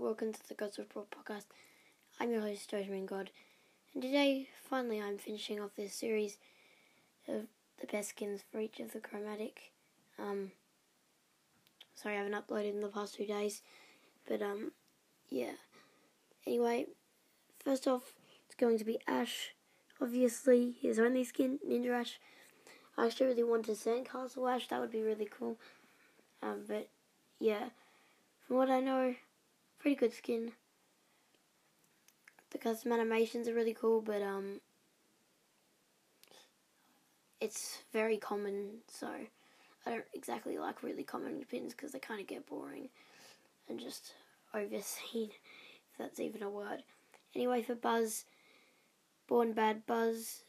welcome to the Gods of Brawl podcast. I'm your host, Judgment God, and today, finally, I'm finishing off this series of the best skins for each of the chromatic. Um, sorry, I haven't uploaded in the past two days, but um, yeah. Anyway, first off, it's going to be Ash. Obviously, his only skin, Ninja Ash. I actually really wanted Sandcastle Ash, that would be really cool. Um, but yeah, from what I know, pretty good skin. The custom animations are really cool, but um, it's very common, so I don't exactly like really common pins because they kind of get boring and just overseen, if that's even a word. Anyway, for Buzz, Born Bad Buzz,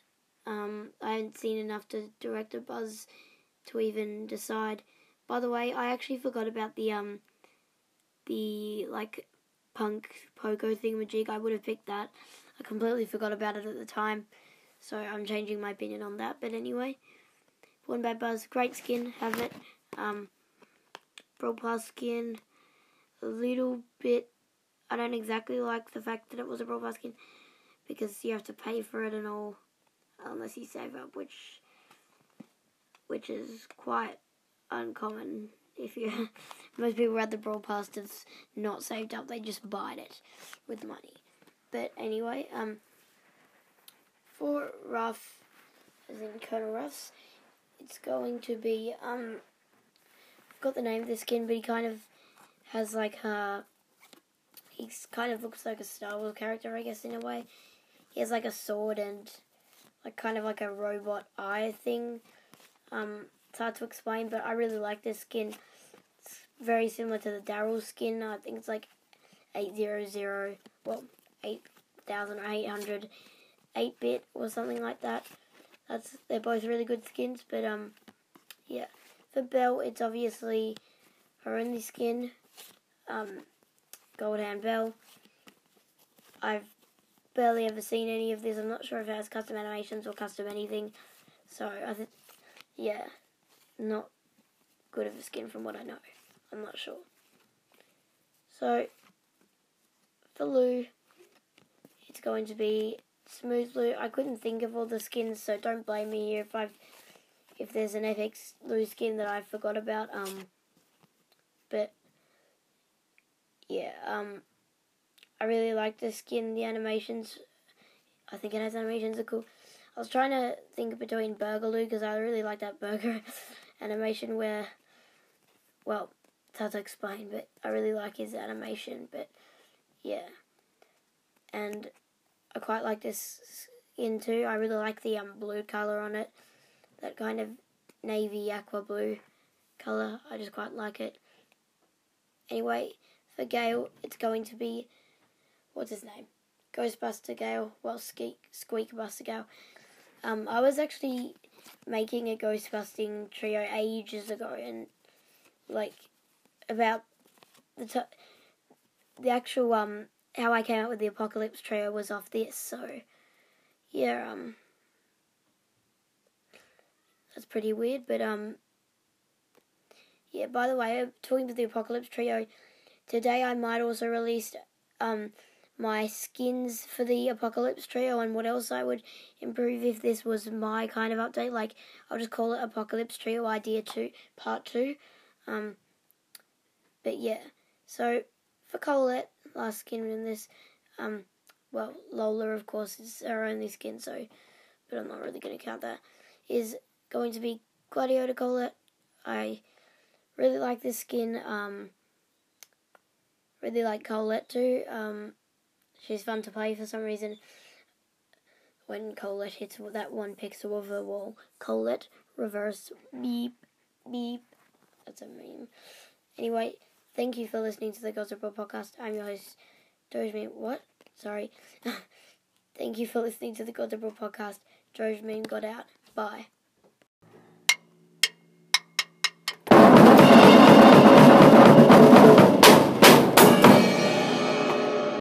um, I haven't seen enough to direct a Buzz to even decide. By the way, I actually forgot about the um, the like punk pogo thingamajig. I would have picked that. I completely forgot about it at the time, so I'm changing my opinion on that. But anyway, Born Bad Buzz, great skin, have it. Um, Brawl Pass skin, a little bit. I don't exactly like the fact that it was a Brawl Pass skin because you have to pay for it and all, unless you save up, which which is quite uncommon. If you most people read the Brawl Pass that's not saved up, they just buy it with money. But anyway, um, for Ruff, as in Colonel Ruffs, it's going to be um, got the name of the skin, but he kind of has like a he kind of looks like a Star Wars character, I guess, in a way. He has like a sword and like kind of like a robot eye thing. Um, it's hard to explain, but I really like this skin. It's very similar to the Daryl skin. I think it's like 800, well, 8,800, 8-bit or something like that. That's They're both really good skins, but um, yeah. For Belle, it's obviously her only skin, um, Goldhand Belle. I've barely ever seen any of this. I'm not sure if it has custom animations or custom anything. So, I think, yeah, not good of a skin from what I know. I'm not sure. So, for Lou, it's going to be Smooth Lou. I couldn't think of all the skins, so don't blame me here if I've if there's an epic Lou skin that I forgot about. Um, but yeah, um, I really like the skin. The animations, I think it has animations are cool. I was trying to think between Burger Lou because I really like that burger animation where, well, it's hard to explain, but I really like his animation. But yeah, and I quite like this skin too. I really like the um blue color on it, that kind of navy aqua blue color. I just quite like it. Anyway, for Gale, it's going to be what's his name? Ghostbuster Gale. Well, Squeak Squeakbuster Gale. Um, I was actually making a Ghostbusting trio ages ago, and like about the t- the actual um how I came up with the Apocalypse trio was off this. So yeah, um, that's pretty weird, but um. Yeah, by the way, talking to the Apocalypse Trio, today I might also release um, my skins for the Apocalypse Trio and what else I would improve if this was my kind of update. Like, I'll just call it Apocalypse Trio Idea 2, Part 2. Um, but yeah, so for Colette, last skin in this, um, well, Lola, of course, is her only skin, so, but I'm not really going to count that, is going to be Gladiator Colette. I really like this skin. Um, really like Colette too. Um, she's fun to play for some reason. When Colette hits that one pixel of a wall, Colette reverse beep beep. That's a meme. Anyway, thank you for listening to the Gods of Brawl podcast. I'm your host, Dogeman. What? Sorry. thank you for listening to the Gods of Brawl podcast. Dogeman got out. Bye.